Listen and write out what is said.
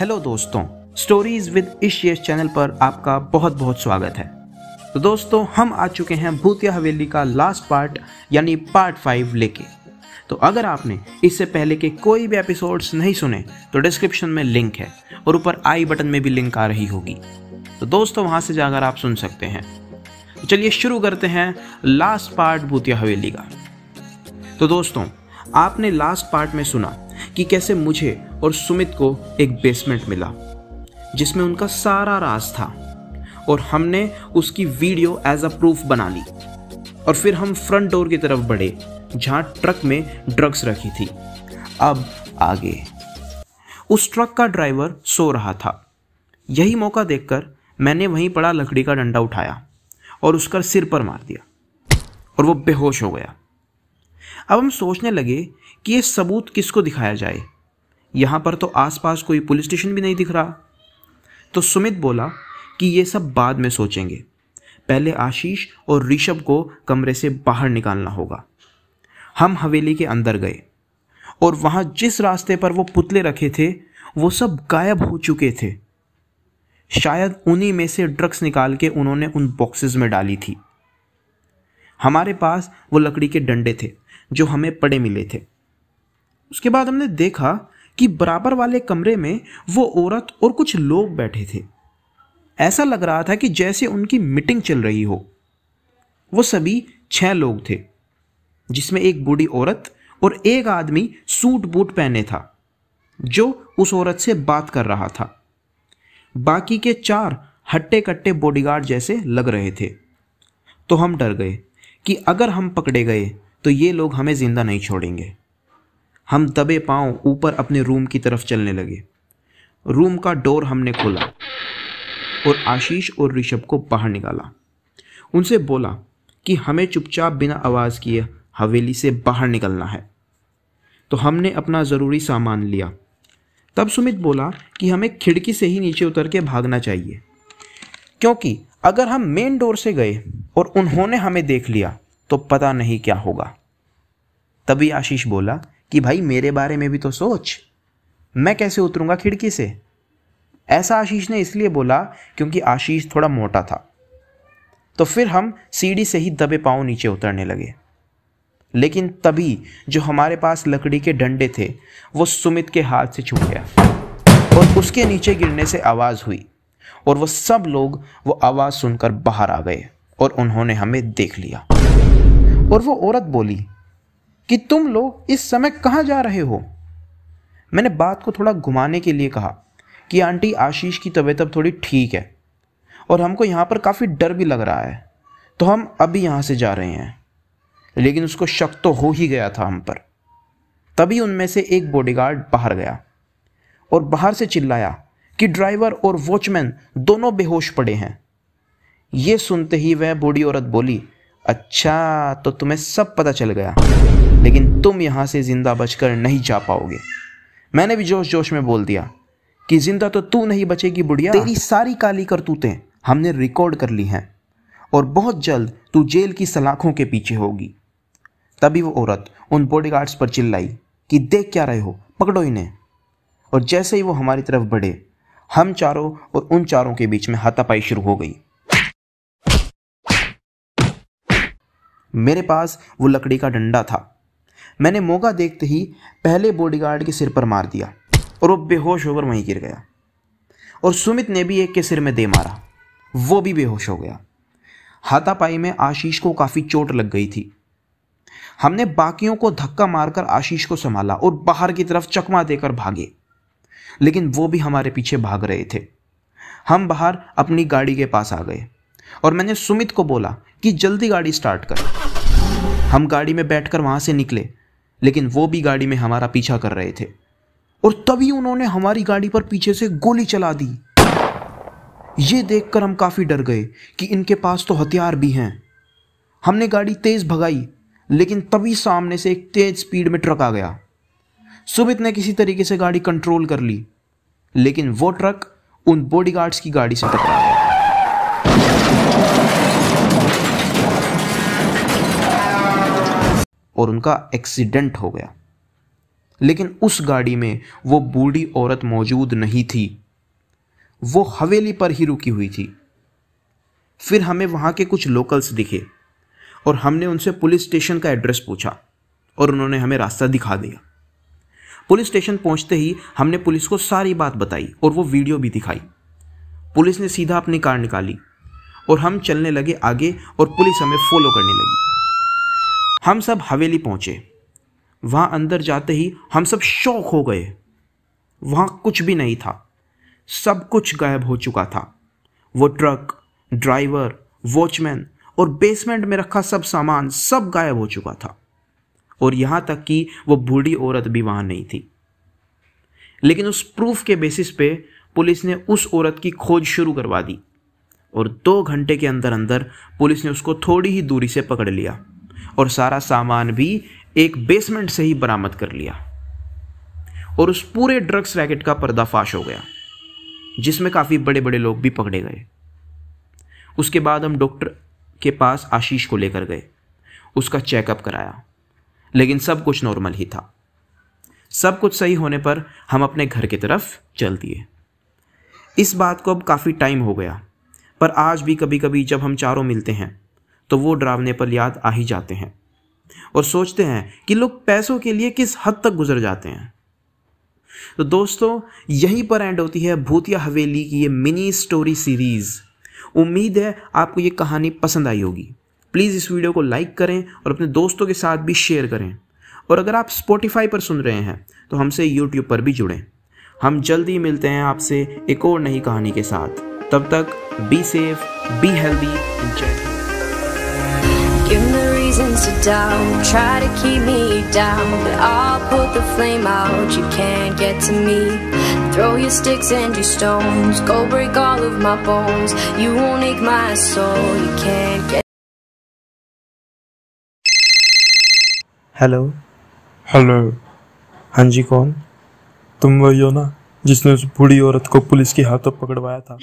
Hello दोस्तों stories with इशियस channel पर आपका बहुत बहुत स्वागत है। तो दोस्तों, हम आ चुके हैं भूतिया हवेली का लास्ट पार्ट यानी पार्ट फाइव लेके। तो अगर आपने इससे पहले के कोई भी एपिसोड्स नहीं सुने तो डिस्क्रिप्शन में लिंक है, और ऊपर आई बटन में भी लिंक आ रही होगी। तो दोस्तों, वहाँ से जाकर आप सुन सकते हैं। तो चलिए शुरू करते हैं लास्ट पार्ट भूतिया हवेली का। तो दोस्तों, आपने लास्ट पार्ट में सुना कि कैसे मुझे और सुमित को एक बेसमेंट मिला, जिसमें उनका सारा राज था। और हमने उसकी वीडियो एज अ प्रूफ बना ली। और फिर हम फ्रंट डोर की तरफ़ बढ़े, जहाँ ट्रक में ड्रग्स रखी थी। अब आगे। उस ट्रक का ड्राइवर सो रहा था। यही मौका देखकर मैंने वहीं पड़ा लकड़ी का डंडा उठाया और उसका सिर पर मार दिया। और वो बेहोश हो गया। अब हम सोचने लगे कि ये सबूत किसको दिखाया जाए? यहाँ पर तो आसपास कोई पुलिस स्टेशन भी नहीं दिख रहा। तो सुमित बोला कि ये सब बाद में सोचेंगे। पहले आशीष और ऋषभ को कमरे से बाहर निकालना होगा। हम हवेली के अंदर गए और वहाँ जिस रास्ते पर वो पुतले रखे थे, वो सब गायब हो चुके थे। शायद उन्हीं में से ड्रग्स निकाल के उन्होंने उन बॉक्सेस में डाली थी। हमारे पास वो लकड़ी के डंडे थे। जो हमें पड़े मिले थे। उसके बाद हमने देखा कि बराबर वाले कमरे में वो औरत और कुछ लोग बैठे थे। ऐसा लग रहा था कि जैसे उनकी मीटिंग चल रही हो। वो सभी छह लोग थे, जिसमें एक बूढ़ी औरत और एक आदमी सूट बूट पहने था, जो उस औरत से बात कर रहा था। बाकी के चार हट्टे कट्टे बॉडीगार्ड जैसे लग रहे थे। तो हम डर गए कि अगर हम पकड़े गए तो ये लोग हमें ज़िंदा नहीं छोड़ेंगे। हम दबे पाँव ऊपर अपने रूम की तरफ़ चलने लगे। रूम का डोर हमने खोला और आशीष और ऋषभ को बाहर निकाला। उनसे बोला कि हमें चुपचाप बिना आवाज़ किए हवेली से बाहर निकलना है। तो हमने अपना ज़रूरी सामान लिया। तब सुमित बोला कि हमें खिड़की से ही नीचे उतर के भागना चाहिए। क्योंकि अगर हम मेन डोर से गए और उन्होंने हमें देख लिया तो पता नहीं क्या होगा। तभी आशीष बोला कि भाई, मेरे बारे में भी तो सोच। मैं कैसे उतरूँगा खिड़की से? ऐसा आशीष ने इसलिए बोला क्योंकि आशीष थोड़ा मोटा था। तो फिर हम सीढ़ी से ही दबे पाँव नीचे उतरने लगे। लेकिन तभी जो हमारे पास लकड़ी के डंडे थे, वो सुमित के हाथ से छूट गया और उसके नीचे गिरने से आवाज़ हुई और वो सब लोग वो आवाज़ सुनकर बाहर आ गए और उन्होंने हमें देख लिया। और वो औरत बोली कि तुम लोग इस समय कहाँ जा रहे हो? मैंने बात को थोड़ा घुमाने के लिए कहा कि आंटी आशीष की तबीयत अब थोड़ी ठीक है और हमको यहाँ पर काफ़ी डर भी लग रहा है। तो हम अभी यहाँ से जा रहे हैं। लेकिन उसको शक तो हो ही गया था हम पर। तभी उनमें से एक बॉडीगार्ड बाहर गया और बाहर से चिल्लाया कि ड्राइवर और वॉचमैन दोनों बेहोश पड़े हैं। ये सुनते ही वह बूढ़ी औरत बोली अच्छा तो तुम्हें सब पता चल गया। लेकिन तुम यहाँ से ज़िंदा बचकर नहीं जा पाओगे। मैंने भी जोश जोश में बोल दिया कि ज़िंदा तो तू नहीं बचेगी, बुढ़िया। तेरी सारी काली करतूतें हमने रिकॉर्ड कर ली हैं और बहुत जल्द तू जेल की सलाखों के पीछे होगी। तभी वो औरत उन बॉडीगार्ड्स पर चिल्लाई कि देख क्या रहे हो, पकड़ो इन्हें। और जैसे ही वो हमारी तरफ़ बढ़े, हम चारों और उन चारों के बीच में हाथापाई शुरू हो गई। मेरे पास वो लकड़ी का डंडा था। मैंने मौका देखते ही पहले बॉडीगार्ड के सिर पर मार दिया और वो बेहोश होकर वहीं गिर गया। और सुमित ने भी एक के सिर में दे मारा। वो भी बेहोश हो गया। हाथापाई में आशीष को काफ़ी चोट लग गई थी। हमने बाकियों को धक्का मारकर आशीष को संभाला और बाहर की तरफ़ चकमा देकर भागे। लेकिन वो भी हमारे पीछे भाग रहे थे। हम बाहर अपनी गाड़ी के पास आ गए और मैंने सुमित को बोला कि जल्दी गाड़ी स्टार्ट कर। हम गाड़ी में बैठकर वहाँ से निकले, लेकिन वो भी गाड़ी में हमारा पीछा कर रहे थे। और तभी उन्होंने हमारी गाड़ी पर पीछे से गोली चला दी। ये देखकर हम काफ़ी डर गए कि इनके पास तो हथियार भी हैं। हमने गाड़ी तेज़ भगाई, लेकिन तभी सामने से एक तेज स्पीड में ट्रक आ गया। सुमित ने किसी तरीके से गाड़ी कंट्रोल कर ली, लेकिन वो ट्रक उन बॉडीगार्ड्स की गाड़ी से टकरा गया। और उनका एक्सीडेंट हो गया। लेकिन उस गाड़ी में वो बूढ़ी औरत मौजूद नहीं थी। वो हवेली पर ही रुकी हुई थी। फिर हमें वहाँ के कुछ लोकल्स दिखे और हमने उनसे पुलिस स्टेशन का एड्रेस पूछा और उन्होंने हमें रास्ता दिखा दिया। पुलिस स्टेशन पहुँचते ही हमने पुलिस को सारी बात बताई और वो वीडियो भी दिखाई। पुलिस ने सीधा अपनी कार निकाली और हम चलने लगे आगे और पुलिस हमें फॉलो करने लगी। हम सब हवेली पहुँचे। वहाँ अंदर जाते ही हम सब शौक हो गए। वहाँ कुछ भी नहीं था। सब कुछ गायब हो चुका था। वो ट्रक, ड्राइवर, वॉचमैन और बेसमेंट में रखा सब सामान सब गायब हो चुका था। और यहाँ तक कि वो बूढ़ी औरत भी वहाँ नहीं थी। लेकिन उस प्रूफ के बेसिस पे पुलिस ने उस औरत की खोज शुरू करवा दी। और दो घंटे के अंदर अंदर पुलिस ने उसको थोड़ी ही दूरी से पकड़ लिया। और सारा सामान भी एक बेसमेंट से ही बरामद कर लिया। और उस पूरे ड्रग्स रैकेट का पर्दाफाश हो गया, जिसमें काफ़ी बड़े बड़े लोग भी पकड़े गए। उसके बाद हम डॉक्टर के पास आशीष को लेकर गए, उसका चेकअप कराया। लेकिन सब कुछ नॉर्मल ही था। सब कुछ सही होने पर हम अपने घर की तरफ़ चल दिए। इस बात को अब काफ़ी टाइम हो गया, पर आज भी कभी कभी जब हम चारों मिलते हैं तो वो डरावने पर याद आ ही जाते हैं। और सोचते हैं कि लोग पैसों के लिए किस हद तक गुजर जाते हैं। तो दोस्तों, यहीं पर एंड होती है भूतिया हवेली की ये मिनी स्टोरी सीरीज़ उम्मीद है आपको ये कहानी पसंद आई होगी। प्लीज़ इस वीडियो को लाइक करें और अपने दोस्तों के साथ भी शेयर करें। और अगर आप स्पॉटिफाई पर सुन रहे हैं तो हमसे यूट्यूब पर भी जुड़ें। हम जल्दी मिलते हैं आपसे एक और नई कहानी के साथ। तब तक be safe be healthy Give me to doubt, try to keep me down, but I'll put the flame out. You can't get to me. Throw your sticks and your stones, go break all of my bones. You won't ache my soul. You can't get. Hello hello हाँ जी कौन तुम वही हो ना जिसने उस बूढ़ी औरत को पुलिस के हाथों पकड़वाया था